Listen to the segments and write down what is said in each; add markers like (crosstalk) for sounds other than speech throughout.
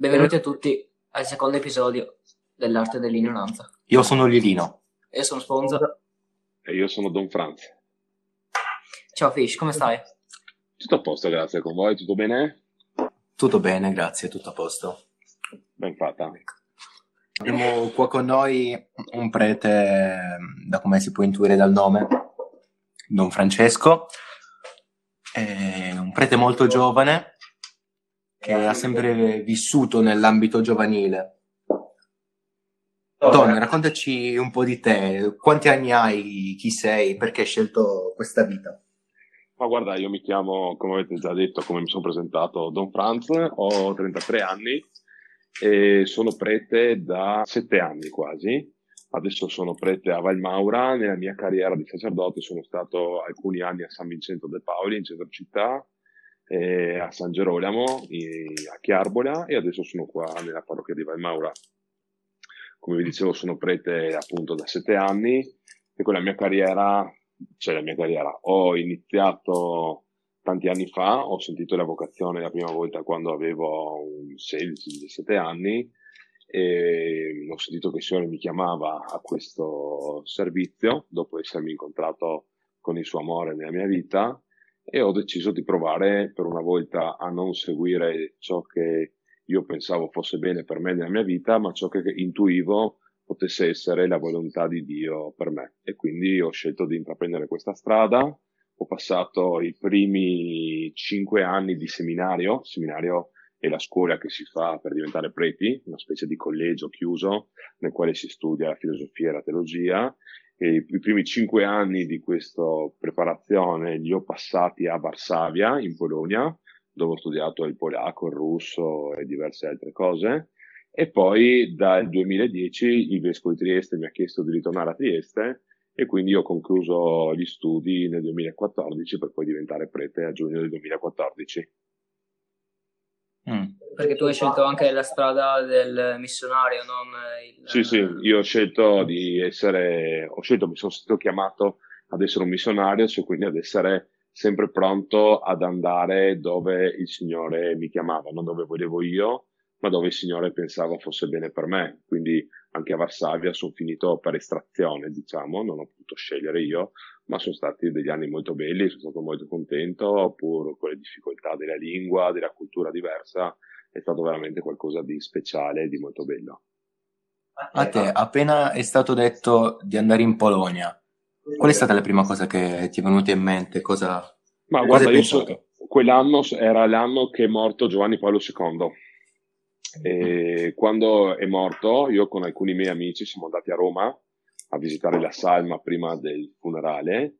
Benvenuti a tutti al secondo episodio dell'arte dell'ignoranza. Io sono Lilino. Io sono Sponza. E io sono Don Franz. Ciao Fish, come stai? Tutto a posto, grazie. Con voi tutto bene? Tutto bene, grazie, tutto a posto. Ben fatta. Abbiamo qua con noi un prete, da come si può intuire dal nome, Don Francesco, è un prete molto giovane che ha sempre vissuto nell'ambito giovanile. Don, raccontaci un po' di te, quanti anni hai, chi sei, perché hai scelto questa vita? Ma guarda, io mi chiamo, come avete già detto, come mi sono presentato, Don Franz, ho 33 anni e sono prete da 7 anni quasi. Adesso sono prete a Valmaura. Nella mia carriera di sacerdote sono stato alcuni anni a San Vincenzo de Paoli, in centro città, a San Gerolamo, a Chiarbola e adesso sono qua nella parrocchia di Valmaura. Come vi dicevo, sono prete appunto da 7 anni e con la mia carriera cioè la mia carriera. Ho iniziato tanti anni fa, ho sentito la vocazione la prima volta quando avevo 16-17 anni e ho sentito che il Signore mi chiamava a questo servizio dopo essermi incontrato con il suo amore nella mia vita e ho deciso di provare per una volta a non seguire ciò che io pensavo fosse bene per me nella mia vita, ma ciò che intuivo potesse essere la volontà di Dio per me. E quindi ho scelto di intraprendere questa strada. Ho passato i primi cinque anni di seminario. Seminario è la scuola che si fa per diventare preti, una specie di collegio chiuso nel quale si studia la filosofia e la teologia. E I primi cinque anni di questa preparazione li ho passati a Varsavia, in Polonia, dove ho studiato il polacco, il russo e diverse altre cose e poi dal 2010 il Vescovo di Trieste mi ha chiesto di ritornare a Trieste e quindi ho concluso gli studi nel 2014 per poi diventare prete a giugno del 2014. Perché tu hai scelto anche la strada del missionario, non il... Sì, sì, io ho scelto di essere, ho scelto, mi sono stato chiamato ad essere un missionario, cioè quindi ad essere sempre pronto ad andare dove il Signore mi chiamava, non dove volevo io, ma dove il Signore pensava fosse bene per me. Quindi anche a Varsavia sono finito per estrazione, diciamo, non ho potuto scegliere io, ma sono stati degli anni molto belli, sono stato molto contento, pur con le difficoltà della lingua, della cultura diversa, è stato veramente qualcosa di speciale e di molto bello. A te, appena è stato detto di andare in Polonia, qual è stata la prima cosa che ti è venuta in mente? Cosa, ma cosa guarda, io so, quell'anno era l'anno che è morto Giovanni Paolo II e quando è morto, io con alcuni miei amici siamo andati a Roma a visitare la salma prima del funerale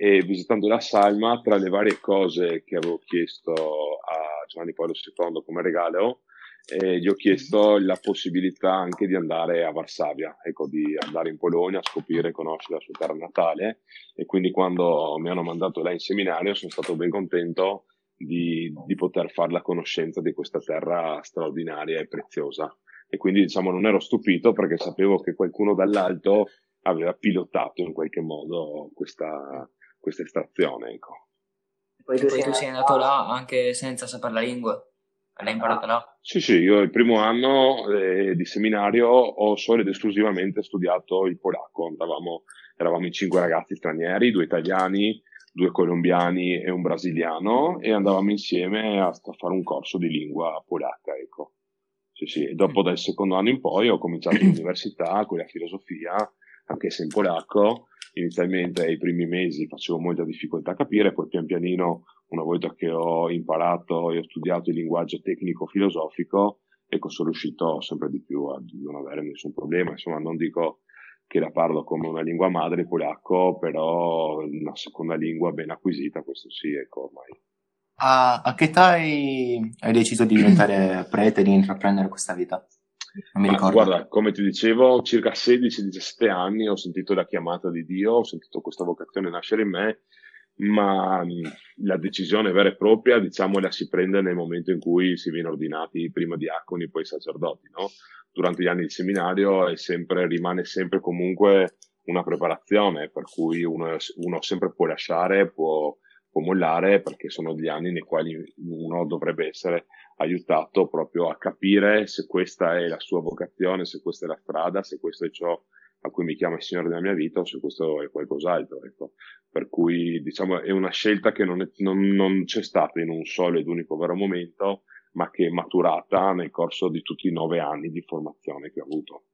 e visitando la salma, tra le varie cose che avevo chiesto a Giovanni Paolo II come regalo, eh, gli ho chiesto la possibilità anche di andare a Varsavia, ecco, di andare in Polonia a scoprire e conoscere la sua terra natale. E quindi quando mi hanno mandato là in seminario sono stato ben contento di, di poter fare la conoscenza di questa terra straordinaria e preziosa. E quindi diciamo non ero stupito perché sapevo che qualcuno dall'alto aveva pilotato in qualche modo questa, questa estrazione. Ecco. Poi tu, Poi tu sei andato là anche senza sapere la lingua? L'hai imparata là? Sì, sì, io il primo anno eh, di seminario ho solo ed esclusivamente studiato il polacco. Andavamo, eravamo in cinque ragazzi stranieri, due italiani, due colombiani e un brasiliano e andavamo insieme a, a fare un corso di lingua polacca, ecco. Sì, sì. E dopo dal secondo anno in poi ho cominciato l'università (clears throat) con la filosofia, anche se in polacco. Inizialmente ai primi mesi facevo molta difficoltà a capire, poi pian pianino, una volta che ho imparato e ho studiato il linguaggio tecnico-filosofico, ecco, sono riuscito sempre di più a non avere nessun problema. Insomma, non dico che la parlo come una lingua madre, polacco, però una seconda lingua ben acquisita, questo sì, ecco ormai. A, a che età hai, hai, deciso di diventare prete, di intraprendere questa vita? Non mi ricordo. Guarda, come ti dicevo, circa 16-17 anni ho sentito la chiamata di Dio, ho sentito questa vocazione nascere in me, ma la decisione vera e propria, diciamo, la si prende nel momento in cui si viene ordinati prima diaconi, poi sacerdoti, no? durante gli anni di seminario sempre, rimane sempre comunque una preparazione, per cui uno, uno sempre può lasciare, può, può, mollare perché sono gli anni nei quali uno dovrebbe essere aiutato proprio a capire se questa è la sua vocazione, se questa è la strada, se questo è ciò a cui mi chiama il Signore della mia vita o se questo è qualcos'altro. Ecco. Per cui diciamo è una scelta che non, è, non, non c'è stata in un solo ed unico vero momento, ma che è maturata nel corso di tutti i nove anni di formazione che ho avuto.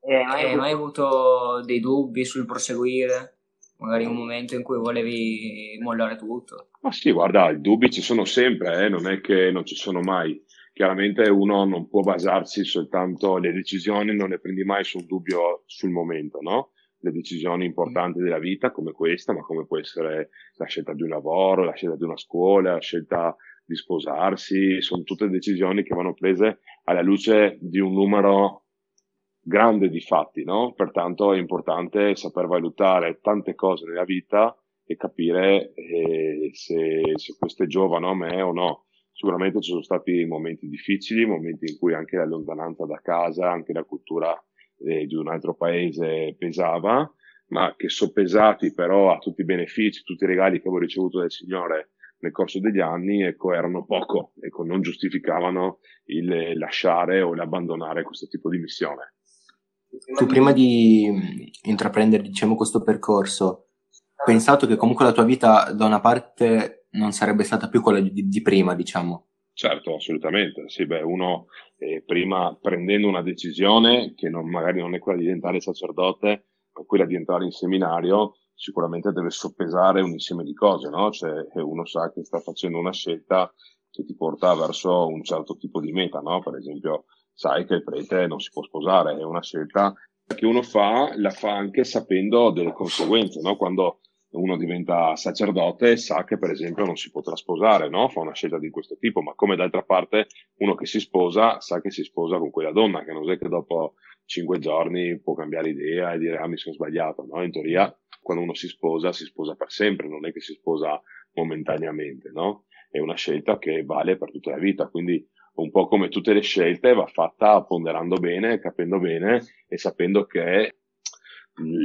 Eh, hai mai avuto dei dubbi sul proseguire? Magari un momento in cui volevi mollare tutto? Ma sì, guarda, i dubbi ci sono sempre, eh? non è che non ci sono mai. Chiaramente uno non può basarsi soltanto, le decisioni non le prendi mai sul dubbio sul momento, no? Le decisioni importanti della vita come questa, ma come può essere la scelta di un lavoro, la scelta di una scuola, la scelta di sposarsi, sono tutte decisioni che vanno prese alla luce di un numero grande di fatti, no? Pertanto è importante saper valutare tante cose nella vita e capire eh, se, se questo è giovane a me o no. Sicuramente ci sono stati momenti difficili, momenti in cui anche la lontananza da casa, anche la cultura eh, di un altro paese pesava, ma che soppesati però a tutti i benefici, tutti i regali che avevo ricevuto dal Signore nel corso degli anni, ecco, erano poco, ecco, non giustificavano il lasciare o l'abbandonare questo tipo di missione. Tu prima di intraprendere, diciamo, questo percorso, pensato che comunque la tua vita da una parte non sarebbe stata più quella di, di prima, diciamo? Certo, assolutamente. Sì, beh, uno eh, prima prendendo una decisione che non, magari non è quella di diventare sacerdote, ma quella di entrare in seminario, sicuramente deve soppesare un insieme di cose, no? Cioè, uno sa che sta facendo una scelta che ti porta verso un certo tipo di meta, no? Per esempio, sai che il prete non si può sposare, è una scelta che uno fa, la fa anche sapendo delle conseguenze, no? Quando uno diventa sacerdote sa che per esempio non si potrà sposare, no? Fa una scelta di questo tipo, ma come d'altra parte uno che si sposa sa che si sposa con quella donna, che non è che dopo cinque giorni può cambiare idea e dire ah mi sono sbagliato, no? In teoria quando uno si sposa si sposa per sempre, non è che si sposa momentaneamente, no? È una scelta che vale per tutta la vita, quindi un po' come tutte le scelte, va fatta ponderando bene, capendo bene e sapendo che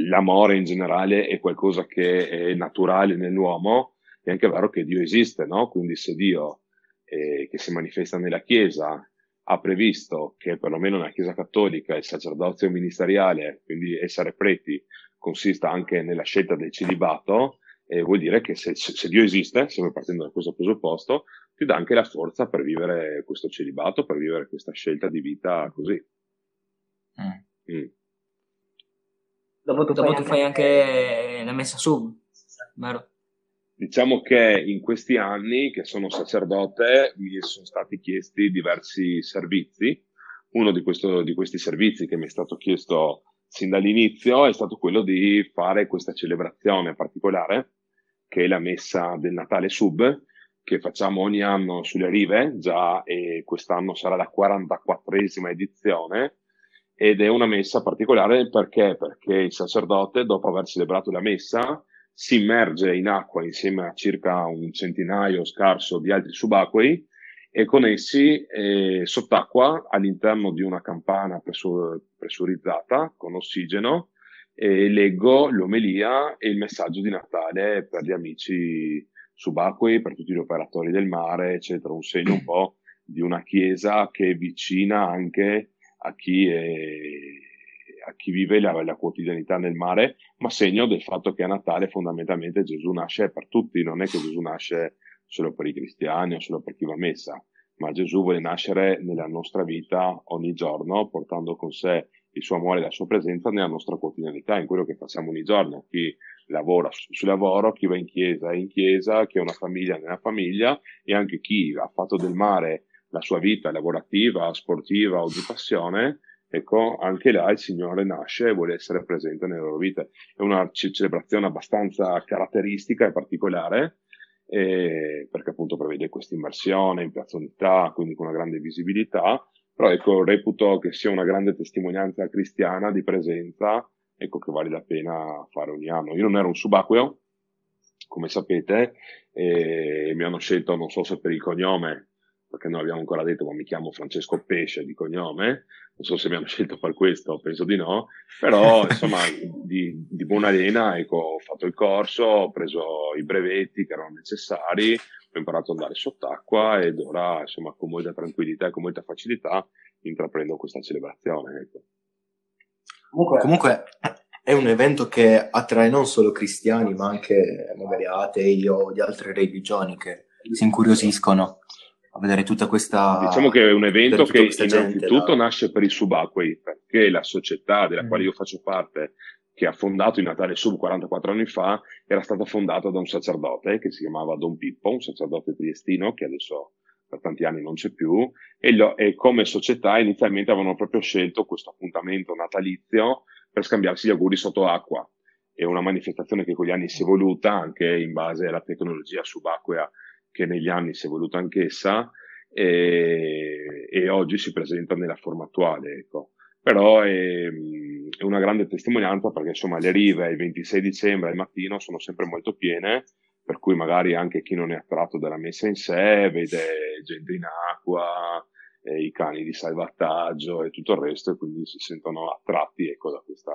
l'amore in generale è qualcosa che è naturale nell'uomo, è anche vero che Dio esiste, no? Quindi se Dio eh, che si manifesta nella Chiesa ha previsto che perlomeno nella Chiesa cattolica il sacerdozio ministeriale, quindi essere preti, consista anche nella scelta del celibato, eh, vuol dire che se, se, Dio esiste, sempre partendo da questo presupposto, ti dà anche la forza per vivere questo celibato, per vivere questa scelta di vita così. Mm. Mm. Dopo tu, Dopo fai, tu fai anche la messa sub, vero? Diciamo che in questi anni che sono sacerdote mi sono stati chiesti diversi servizi. Uno di, questo, di questi servizi che mi è stato chiesto sin dall'inizio è stato quello di fare questa celebrazione particolare, che è la messa del Natale Sub, che facciamo ogni anno sulle rive, già e quest'anno sarà la 44esima edizione, ed è una messa particolare perché? Perché il sacerdote, dopo aver celebrato la messa, si immerge in acqua insieme a circa un centinaio scarso di altri subacquei e con essi eh, sott'acqua all'interno di una campana pressur- pressurizzata con ossigeno eh, leggo l'omelia e il messaggio di Natale per gli amici subacquei, per tutti gli operatori del mare, eccetera, un segno un po' di una chiesa che è vicina anche a chi, è, a chi vive la, la, quotidianità nel mare, ma segno del fatto che a Natale fondamentalmente Gesù nasce per tutti, non è che Gesù nasce solo per i cristiani o solo per chi va a messa, ma Gesù vuole nascere nella nostra vita ogni giorno, portando con sé il suo amore e la sua presenza nella nostra quotidianità, in quello che facciamo ogni giorno. Chi lavora sul lavoro, chi va in chiesa è in chiesa, chi ha una famiglia nella famiglia e anche chi ha fatto del mare la sua vita lavorativa, sportiva o di passione, ecco, anche là il Signore nasce e vuole essere presente nelle loro vite. È una celebrazione abbastanza caratteristica e particolare, eh, perché appunto prevede questa immersione in piazza unità, quindi con una grande visibilità, però ecco, reputo che sia una grande testimonianza cristiana di presenza, ecco, che vale la pena fare ogni anno. Io non ero un subacqueo, come sapete, e mi hanno scelto, non so se per il cognome, perché non abbiamo ancora detto, ma mi chiamo Francesco Pesce di cognome, non so se abbiamo scelto per questo, penso di no, però (laughs) insomma di, di buona lena ecco, ho fatto il corso, ho preso i brevetti che erano necessari, ho imparato ad andare sott'acqua ed ora insomma con molta tranquillità e con molta facilità intraprendo questa celebrazione. Ecco. Comunque, Comunque è un evento che attrae non solo cristiani ma anche magari atei o di altre religioni che si incuriosiscono a vedere tutta questa... Diciamo che è un evento che innanzitutto da... nasce per i subacquei, perché la società della mm. quale io faccio parte, che ha fondato il Natale Sub 44 anni fa, era stata fondata da un sacerdote che si chiamava Don Pippo, un sacerdote triestino che adesso per tanti anni non c'è più, e, lo, e come società inizialmente avevano proprio scelto questo appuntamento natalizio per scambiarsi gli auguri sotto acqua. È una manifestazione che con gli anni si è evoluta anche in base alla tecnologia subacquea che negli anni si è evoluta anch'essa e, e oggi si presenta nella forma attuale. Ecco. Però è, è, una grande testimonianza perché insomma le rive il 26 dicembre al mattino sono sempre molto piene, per cui magari anche chi non è attratto dalla messa in sé vede gente in acqua, eh, i cani di salvataggio e tutto il resto e quindi si sentono attratti ecco, da questa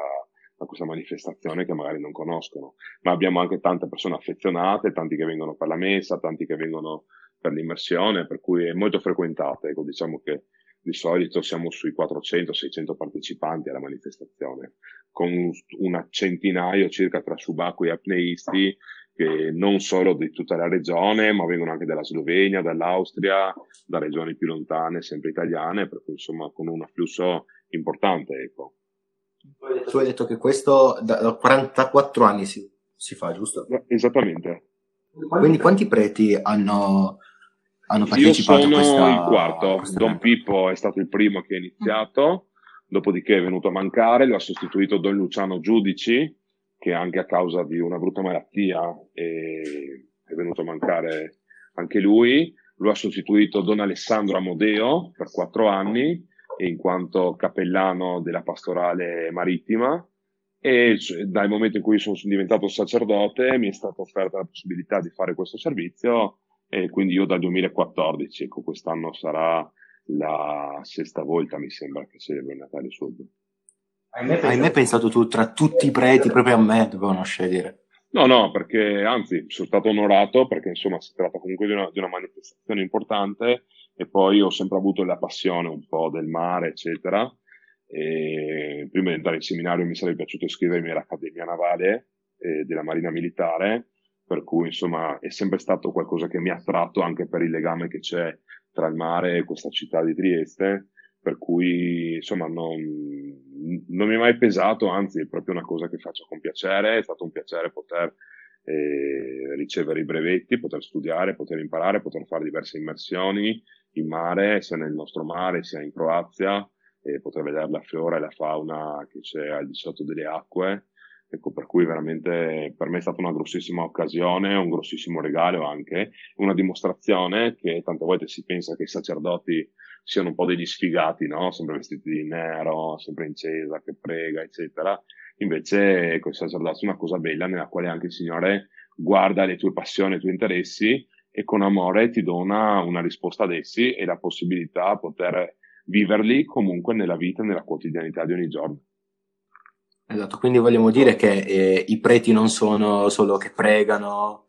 a questa manifestazione che magari non conoscono. Ma abbiamo anche tante persone affezionate, tanti che vengono per la messa, tanti che vengono per l'immersione, per cui è molto frequentata. Ecco, diciamo che di solito siamo sui 400-600 partecipanti alla manifestazione, con una centinaio circa tra subacquei e apneisti che non solo di tutta la regione, ma vengono anche dalla Slovenia, dall'Austria, da regioni più lontane, sempre italiane, per cui insomma con un afflusso importante. Ecco. Tu hai detto che questo da, da 44 anni si, si, fa, giusto? Esattamente. Quindi quanti preti hanno, hanno partecipato Io sono questa, il quarto. Don Pippo è stato il primo che ha iniziato, dopodiché è venuto a mancare, lo ha sostituito Don Luciano Giudici, che anche a causa di una brutta malattia è, è venuto a mancare anche lui. Lo ha sostituito Don Alessandro Amodeo per quattro anni in quanto cappellano della pastorale marittima e dal momento in cui sono diventato sacerdote mi è stata offerta la possibilità di fare questo servizio e quindi io dal 2014, ecco quest'anno sarà la sesta volta mi sembra che celebro il Natale Sud. Hai mai pensato, Hai mai pensato tu tra tutti i preti proprio a me dovevano scegliere? No, no, perché anzi sono stato onorato perché insomma si tratta comunque di una, di una manifestazione importante e poi ho sempre avuto la passione un po' del mare, eccetera. E prima di entrare in seminario mi sarebbe piaciuto iscrivermi all'Accademia Navale eh, della Marina Militare, per cui insomma è sempre stato qualcosa che mi ha attratto anche per il legame che c'è tra il mare e questa città di Trieste, per cui insomma non, non mi è mai pesato, anzi è proprio una cosa che faccio con piacere, è stato un piacere poter eh, ricevere i brevetti, poter studiare, poter imparare, poter fare diverse immersioni in mare, sia nel nostro mare sia in Croazia, e poter vedere la flora e la fauna che c'è al di sotto delle acque. Ecco, per cui veramente per me è stata una grossissima occasione, un grossissimo regalo anche, una dimostrazione che tante volte si pensa che i sacerdoti siano un po' degli sfigati, no? Sempre vestiti di nero, sempre in chiesa, che prega, eccetera. Invece, ecco, il sacerdote è una cosa bella nella quale anche il Signore guarda le tue passioni, i tuoi interessi e con amore ti dona una risposta ad essi e la possibilità di poter viverli comunque nella vita nella quotidianità di ogni giorno. Esatto, quindi vogliamo dire che eh, i preti non sono solo che pregano.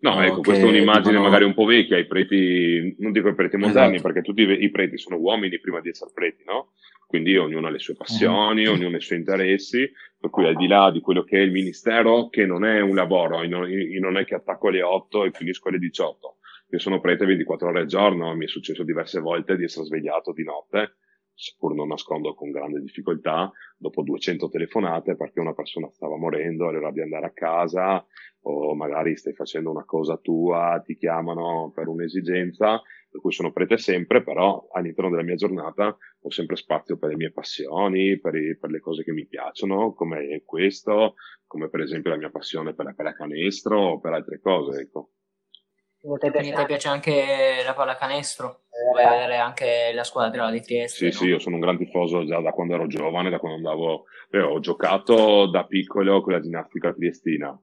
No, ecco, questa è un'immagine dicono... magari un po' vecchia, i preti, non dico i preti moderni, esatto. perché tutti i preti sono uomini prima di essere preti, no? Quindi ognuno ha le sue passioni, mm. ognuno ha i suoi interessi, per cui al di là di quello che è il ministero, che non è un lavoro, io non, io non è che attacco alle 8 e finisco alle 18. Io sono prete 24 ore al giorno, mi è successo diverse volte di essere svegliato di notte, seppur non nascondo con grande difficoltà, dopo 200 telefonate perché una persona stava morendo, allora di andare a casa, o magari stai facendo una cosa tua, ti chiamano per un'esigenza per cui sono prete sempre, però all'interno della mia giornata ho sempre spazio per le mie passioni, per, i, per le cose che mi piacciono, come questo, come per esempio la mia passione per la pallacanestro o per altre cose, ecco. Quindi ti piace anche la pallacanestro? Vuoi vedere anche la squadra di Trieste? Sì, no? sì, io sono un gran tifoso già da quando ero giovane, da quando andavo... Beh, ho giocato da piccolo con la ginnastica triestina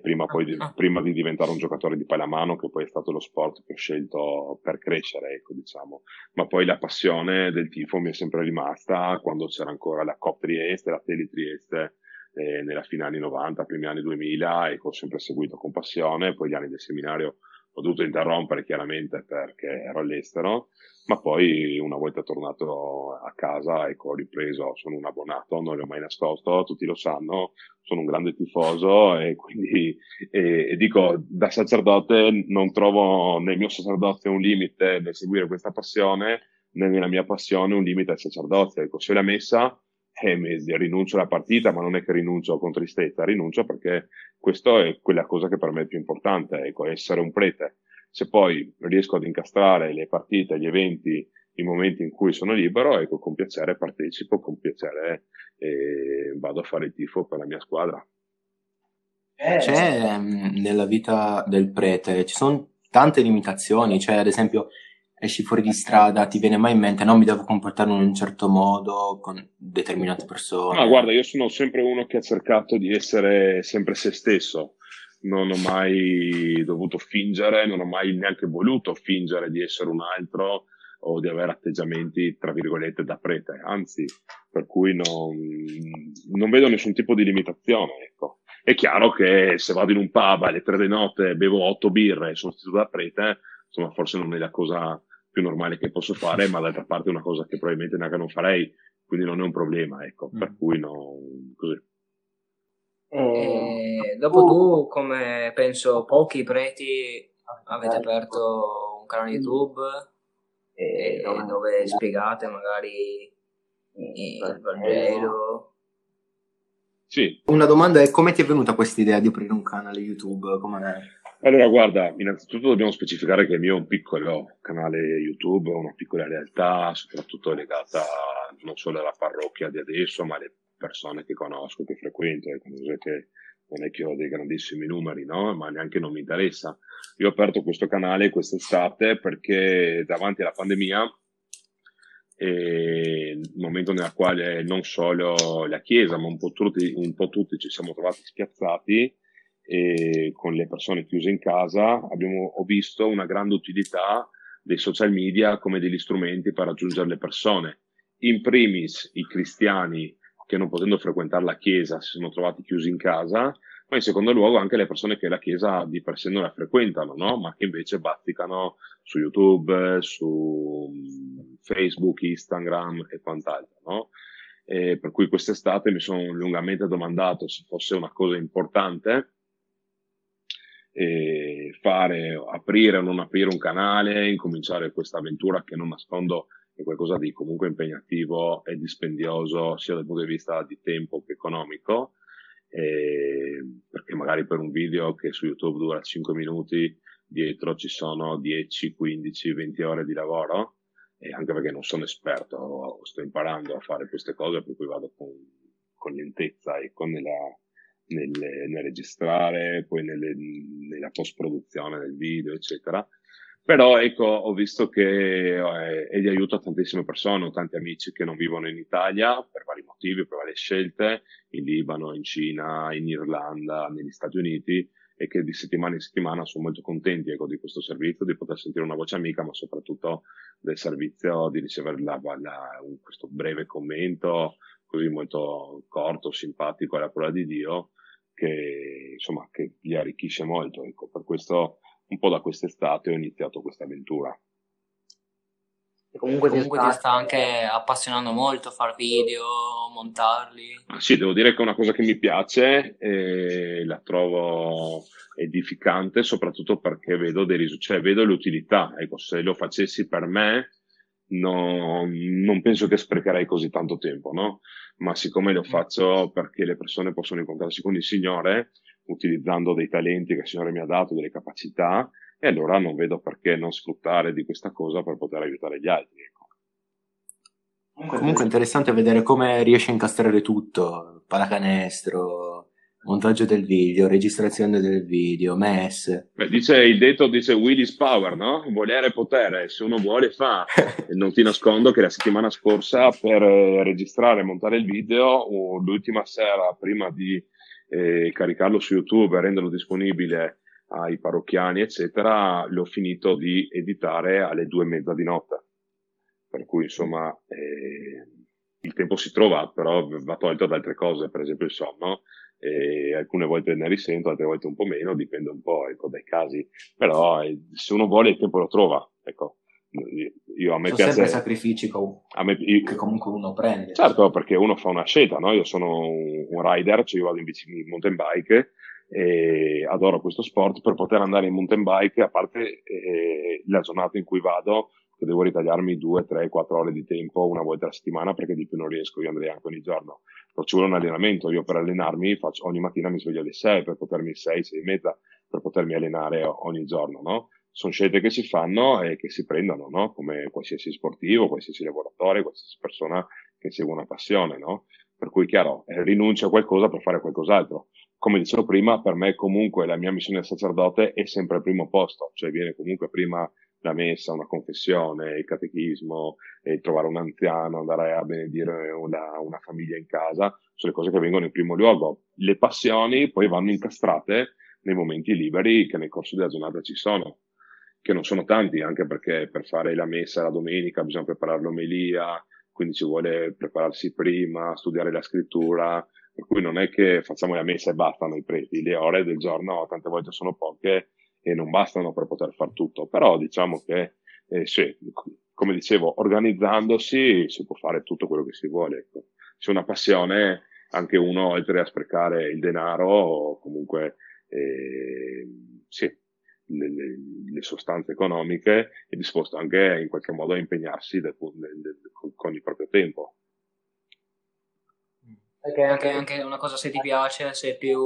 prima, poi, ah. prima, di diventare un giocatore di pallamano, che poi è stato lo sport che ho scelto per crescere, ecco, diciamo. Ma poi la passione del tifo mi è sempre rimasta quando c'era ancora la Cop Trieste, la Tele Trieste, eh, nella fine anni 90, primi anni 2000, e ho sempre seguito con passione. Poi gli anni del seminario ho dovuto interrompere chiaramente perché ero all'estero, ma poi una volta tornato a casa ecco, ho ripreso, sono un abbonato, non l'ho mai nascosto, tutti lo sanno, sono un grande tifoso e quindi e, e dico da sacerdote non trovo nel mio sacerdozio un limite nel seguire questa passione, né nella mia passione un limite al sacerdozio. Ecco, se la messa eh, rinuncio alla partita, ma non è che rinuncio con tristezza, rinuncio perché questa è quella cosa che per me è più importante, ecco, essere un prete. Se poi riesco ad incastrare le partite, gli eventi, i momenti in cui sono libero, ecco, con piacere partecipo, con piacere eh, vado a fare il tifo per la mia squadra. C'è mm, nella vita del prete, ci sono tante limitazioni, cioè ad esempio esci fuori di strada, ti viene mai in mente, no, mi devo comportare in un certo modo con determinate persone? Ma guarda, io sono sempre uno che ha cercato di essere sempre se stesso. Non ho mai dovuto fingere, non ho mai neanche voluto fingere di essere un altro o di avere atteggiamenti, tra virgolette, da prete. Anzi, per cui non, non vedo nessun tipo di limitazione, ecco. È chiaro che se vado in un pub alle tre di notte, bevo otto birre e sono vestito da prete, insomma, forse non è la cosa più normale che posso fare, ma d'altra parte è una cosa che probabilmente neanche non farei, quindi non è un problema, ecco, mm. per cui no, così. E dopo tu, come penso pochi preti, avete aperto un canale YouTube e dove spiegate magari il Vangelo. Sì. Una domanda è come ti è venuta questa idea di aprire un canale YouTube? Come... Allora, guarda, innanzitutto dobbiamo specificare che il mio è un piccolo canale YouTube, una piccola realtà, soprattutto legata non solo alla parrocchia di adesso, ma alle persone che conosco, che frequento, ecco, che non è che ho dei grandissimi numeri, no? Ma neanche non mi interessa. Io ho aperto questo canale quest'estate perché davanti alla pandemia, il momento nel quale non solo la Chiesa, ma un po' tutti, un po tutti ci siamo trovati spiazzati, e con le persone chiuse in casa, abbiamo, ho visto una grande utilità dei social media come degli strumenti per raggiungere le persone. In primis i cristiani che non potendo frequentare la chiesa si sono trovati chiusi in casa, ma in secondo luogo anche le persone che la chiesa di per sé non la frequentano, no? ma che invece bazzicano su YouTube, su Facebook, Instagram e quant'altro. No? E per cui quest'estate mi sono lungamente domandato se fosse una cosa importante fare, aprire o non aprire un canale, incominciare questa avventura che non nascondo è qualcosa di comunque impegnativo e dispendioso sia dal punto di vista di tempo che economico, eh, perché magari per un video che su YouTube dura 5 minuti, dietro ci sono 10, 15, 20 ore di lavoro, e anche perché non sono esperto, sto imparando a fare queste cose, per cui vado con, con lentezza e con la, nel, nel registrare, poi nelle, nella post-produzione del video, eccetera. Però ecco, ho visto che eh, è di aiuto a tantissime persone, ho tanti amici che non vivono in Italia per vari motivi, per varie scelte, in Libano, in Cina, in Irlanda, negli Stati Uniti, e che di settimana in settimana sono molto contenti ecco, di questo servizio, di poter sentire una voce amica, ma soprattutto del servizio di ricevere la, la, un, questo breve commento così molto corto, simpatico alla parola di Dio, che insomma che gli arricchisce molto. Ecco, per questo un po' da quest'estate ho iniziato questa avventura. Comunque, comunque ti sta anche appassionando molto far video, montarli. Ah, sì, devo dire che è una cosa che mi piace e la trovo edificante, soprattutto perché vedo dei risultati, cioè vedo l'utilità. Ecco, se lo facessi per me, no, non penso che sprecherei così tanto tempo, no? Ma siccome lo faccio perché le persone possono incontrarsi con il Signore, utilizzando dei talenti che il Signore mi ha dato, delle capacità, e allora non vedo perché non sfruttare di questa cosa per poter aiutare gli altri. Ecco. Comunque è interessante vedere come riesci a incastrare tutto, pallacanestro, montaggio del video, registrazione del video, MES. Beh, dice, il detto dice will is power, no? Volere potere, se uno vuole fa. (laughs) e non ti nascondo che la settimana scorsa per eh, registrare e montare il video, l'ultima sera prima di e caricarlo su YouTube e renderlo disponibile ai parrocchiani, eccetera, l'ho finito di editare alle due e mezza di notte. Per cui, insomma, eh, il tempo si trova, però va tolto da altre cose, per esempio il sonno, e alcune volte ne risento, altre volte un po' meno, dipende un po' ecco, dai casi, però eh, se uno vuole il tempo lo trova, ecco. Io, a me Sono piace... sempre sacrifici me, io... che comunque uno prende. Certo, perché uno fa una scelta, no? Io sono un, un rider, cioè io vado in, bici, in mountain bike e adoro questo sport per poter andare in mountain bike, a parte eh, la giornata in cui vado, che devo ritagliarmi 2, 3, 4 ore di tempo una volta alla settimana perché di più non riesco, io andrei anche ogni giorno. Però ci vuole un allenamento, io per allenarmi faccio, ogni mattina mi sveglio alle 6 per potermi 6, 6 e mezza per potermi allenare ogni giorno, no? Sono scelte che si fanno e che si prendono, no? Come qualsiasi sportivo, qualsiasi lavoratore, qualsiasi persona che segue una passione, no? Per cui, chiaro, eh, rinuncia a qualcosa per fare qualcos'altro. Come dicevo prima, per me comunque la mia missione sacerdote è sempre al primo posto, cioè viene comunque prima la messa, una confessione, il catechismo, e trovare un anziano, andare a benedire una, una famiglia in casa, sono le cose che vengono in primo luogo. Le passioni poi vanno incastrate nei momenti liberi che nel corso della giornata ci sono, che non sono tanti, anche perché per fare la messa la domenica bisogna preparare l'omelia, quindi ci vuole prepararsi prima, studiare la scrittura, per cui non è che facciamo la messa e bastano i preti, le ore del giorno tante volte sono poche e non bastano per poter fare tutto, però diciamo che eh, sì, come dicevo, organizzandosi si può fare tutto quello che si vuole. Ecco. C'è una passione, anche uno, oltre a sprecare il denaro, comunque eh, sì, le, le, le, sostanze economiche, è disposto anche in qualche modo a impegnarsi del, del, del, con, con il proprio tempo. Perché anche, anche una cosa se ti piace, sei più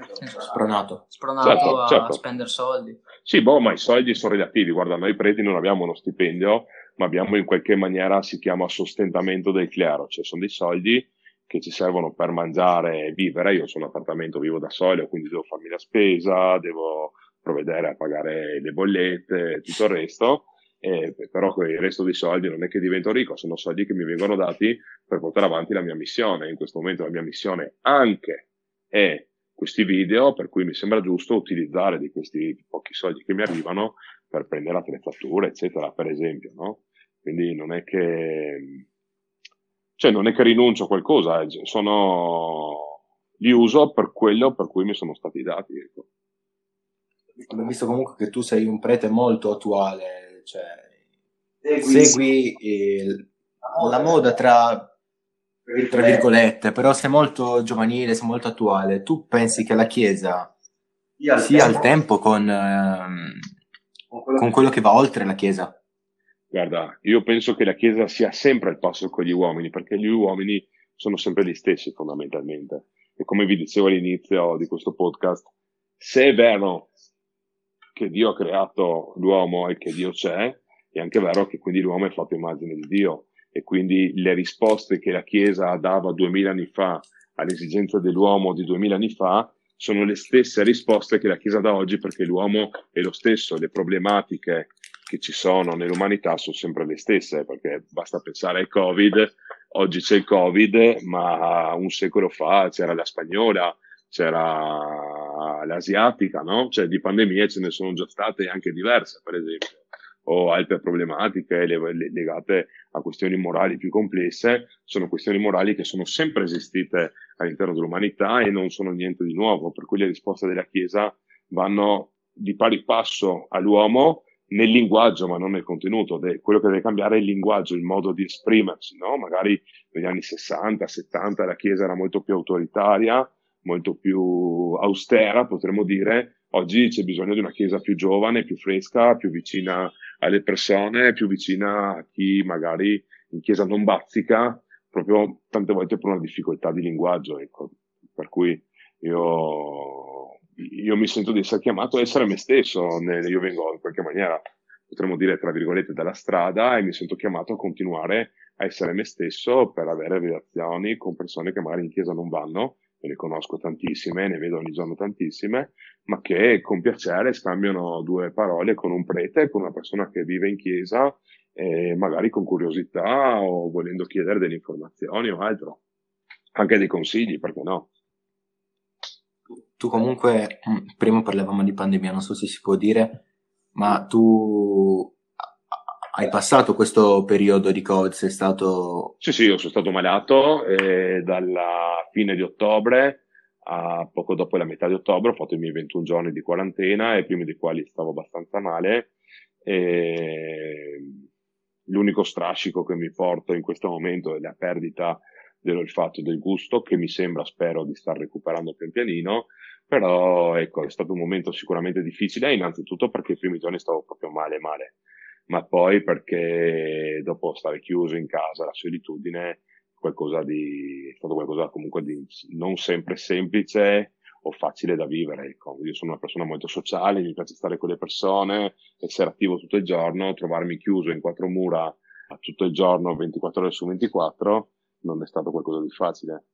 Spronato. Spronato certo, a certo. spendere soldi. Sì, boh, ma i soldi sono relativi. Guarda, noi preti non abbiamo uno stipendio, ma abbiamo in qualche maniera, si chiama sostentamento del clero, cioè sono dei soldi che ci servono per mangiare e vivere. Io sono in appartamento, vivo da solo, quindi devo farmi la spesa, devo provvedere a pagare le bollette e tutto il resto. Eh, però con il resto dei soldi non è che divento ricco, sono soldi che mi vengono dati per portare avanti la mia missione. In questo momento la mia missione anche è questi video, per cui mi sembra giusto utilizzare di questi pochi soldi che mi arrivano per prendere attrezzature, eccetera, per esempio, no? Quindi non è che, cioè non è che rinuncio a qualcosa, eh, sono, li uso per quello per cui mi sono stati dati, ecco. Abbiamo visto comunque che tu sei un prete molto attuale, cioè segui, segui il, la moda tra tra virgolette, però sei molto giovanile, sei molto attuale. Tu pensi che la Chiesa sia al tempo con, ehm, con quello che va oltre la Chiesa? Guarda, io penso che la Chiesa sia sempre al passo con gli uomini, perché gli uomini sono sempre gli stessi fondamentalmente. E come vi dicevo all'inizio di questo podcast, se è vero che Dio ha creato l'uomo e che Dio c'è, è anche vero che quindi l'uomo è fatto immagine di Dio e quindi le risposte che la Chiesa dava duemila anni fa alle esigenze dell'uomo di duemila anni fa sono le stesse risposte che la Chiesa dà oggi perché l'uomo è lo stesso, le problematiche che ci sono nell'umanità sono sempre le stesse, perché basta pensare al Covid, oggi c'è il Covid, ma un secolo fa c'era la spagnola, c'era l'asiatica, no? Cioè di pandemie ce ne sono già state anche diverse, per esempio o altre problematiche legate a questioni morali più complesse, sono questioni morali che sono sempre esistite all'interno dell'umanità e non sono niente di nuovo, per cui le risposte della Chiesa vanno di pari passo all'uomo nel linguaggio, ma non nel contenuto. De- quello che deve cambiare è il linguaggio, il modo di esprimersi, no? Magari negli anni 60, 70 la Chiesa era molto più autoritaria, molto più austera, potremmo dire. Oggi c'è bisogno di una Chiesa più giovane, più fresca, più vicina alle persone, più vicina a chi magari in chiesa non bazzica, proprio tante volte per una difficoltà di linguaggio. Ecco. Per cui io, io mi sento di essere chiamato a essere me stesso, io vengo in qualche maniera, potremmo dire, tra virgolette, dalla strada e mi sento chiamato a continuare a essere me stesso per avere relazioni con persone che magari in chiesa non vanno ne conosco tantissime, ne vedo ogni giorno tantissime, ma che con piacere scambiano due parole con un prete, con una persona che vive in chiesa, e magari con curiosità o volendo chiedere delle informazioni o altro. Anche dei consigli, perché no? tu comunque, mm, prima parlavamo di pandemia, non so se si può dire, ma tu hai passato questo periodo di Covid, sei stato... Sì, sì, io sono stato malato e dalla fine di ottobre a poco dopo la metà di ottobre. Ho fatto i miei 21 giorni di quarantena e prima dei quali stavo abbastanza male. E l'unico strascico che mi porto in questo momento è la perdita dell'olfatto del gusto che mi sembra, spero, di star recuperando pian pianino, però ecco, è stato un momento sicuramente difficile, innanzitutto perché i primi giorni stavo proprio male male, ma poi perché dopo stare chiuso in casa, la solitudine, qualcosa di, è stato qualcosa comunque di non sempre semplice o facile da vivere. Ecco. Io sono una persona molto sociale, mi piace stare con le persone, essere attivo tutto il giorno, trovarmi chiuso in quattro mura tutto il giorno, 24 ore su 24, non è stato qualcosa di facile.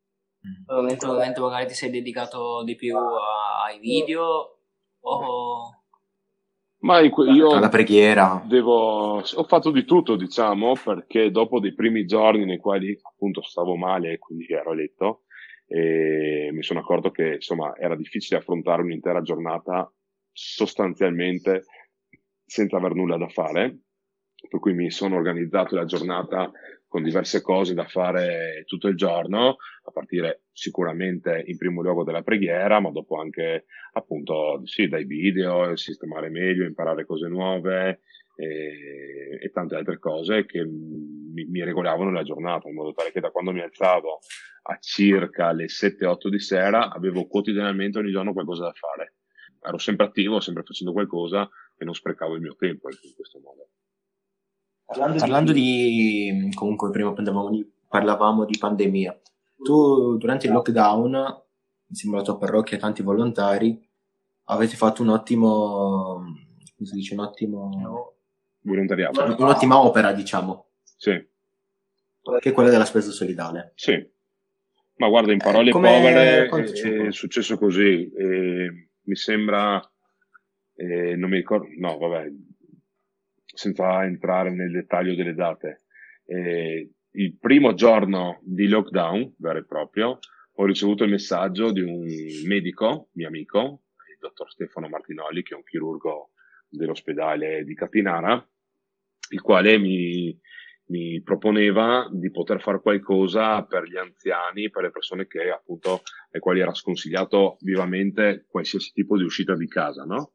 Momento, momento magari ti sei dedicato di più ai video o... Ma io alla preghiera. devo, ho fatto di tutto, diciamo, perché dopo dei primi giorni nei quali appunto stavo male e quindi ero a letto, e mi sono accorto che insomma era difficile affrontare un'intera giornata sostanzialmente senza aver nulla da fare, per cui mi sono organizzato la giornata con diverse cose da fare tutto il giorno, a partire sicuramente in primo luogo dalla preghiera, ma dopo anche appunto sì, dai video, sistemare meglio, imparare cose nuove e, e tante altre cose che mi, mi, regolavano la giornata, in modo tale che da quando mi alzavo a circa le 7-8 di sera avevo quotidianamente ogni giorno qualcosa da fare. Ero sempre attivo, sempre facendo qualcosa e non sprecavo il mio tempo in questo modo. Parlando, Parlando di... di... comunque prima parlavamo di, parlavamo di pandemia. Tu durante il lockdown, insieme alla tua parrocchia e tanti volontari, avete fatto un ottimo, come si dice, un ottimo volontariato. Un'ottima opera, diciamo. Sì. Che è quella della spesa solidale. Sì. Ma guarda, in parole eh, povere è, è, successo così. Eh, mi sembra, eh, non mi ricordo, no, vabbè, senza entrare nel dettaglio delle date. Eh, il primo giorno di lockdown, vero e proprio, ho ricevuto il messaggio di un medico, mio amico, il dottor Stefano Martinoli, che è un chirurgo dell'ospedale di Catinara, il quale mi, mi proponeva di poter fare qualcosa per gli anziani, per le persone che appunto, ai quali era sconsigliato vivamente qualsiasi tipo di uscita di casa, no?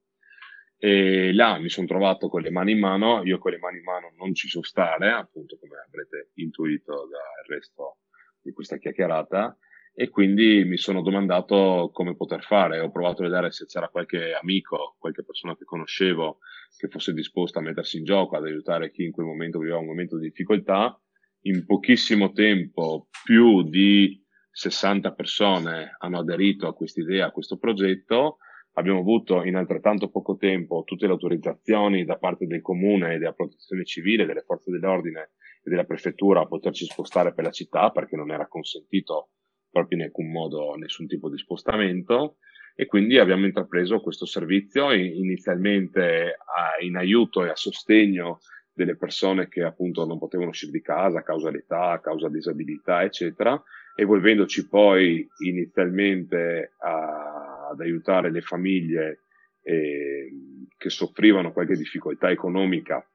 E là mi sono trovato con le mani in mano, io con le mani in mano non ci so stare, appunto come avrete intuito dal resto di questa chiacchierata, e quindi mi sono domandato come poter fare. Ho provato a vedere se c'era qualche amico, qualche persona che conoscevo che fosse disposta a mettersi in gioco, ad aiutare chi in quel momento viveva un momento di difficoltà. In pochissimo tempo più di 60 persone hanno aderito a questa idea, a questo progetto abbiamo avuto in altrettanto poco tempo tutte le autorizzazioni da parte del comune e della protezione civile, delle forze dell'ordine e della prefettura a poterci spostare per la città perché non era consentito proprio in alcun modo nessun tipo di spostamento. E quindi abbiamo intrapreso questo servizio inizialmente in aiuto e a sostegno delle persone che appunto non potevano uscire di casa a causa dell'età, a causa disabilità, eccetera, evolvendoci poi inizialmente a ad aiutare le famiglie eh, che soffrivano qualche difficoltà economica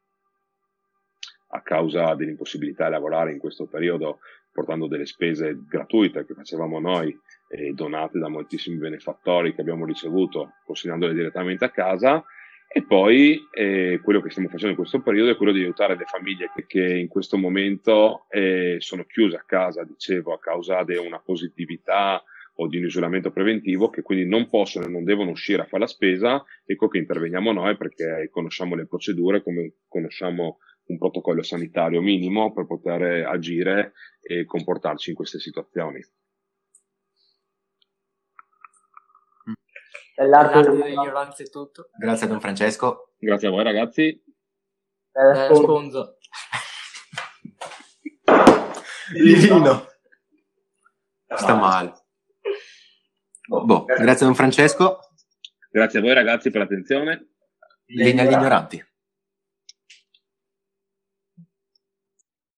a causa dell'impossibilità di lavorare in questo periodo, portando delle spese gratuite che facevamo noi, eh, donate da moltissimi benefattori che abbiamo ricevuto, consegnandole direttamente a casa. E poi eh, quello che stiamo facendo in questo periodo è quello di aiutare le famiglie che, che in questo momento eh, sono chiuse a casa, dicevo, a causa di una positività o di un isolamento preventivo che quindi non possono e non devono uscire a fare la spesa, ecco che interveniamo noi perché conosciamo le procedure, come conosciamo un protocollo sanitario minimo per poter agire e comportarci in queste situazioni. L'arte dell'ignoranza è tutto. Grazie a Don Francesco. Grazie a voi ragazzi. Eh, sponzo. (laughs) Divino. Sta male. Boh, grazie a Don Francesco. Grazie a voi ragazzi per l'attenzione. Legna agli ignoranti.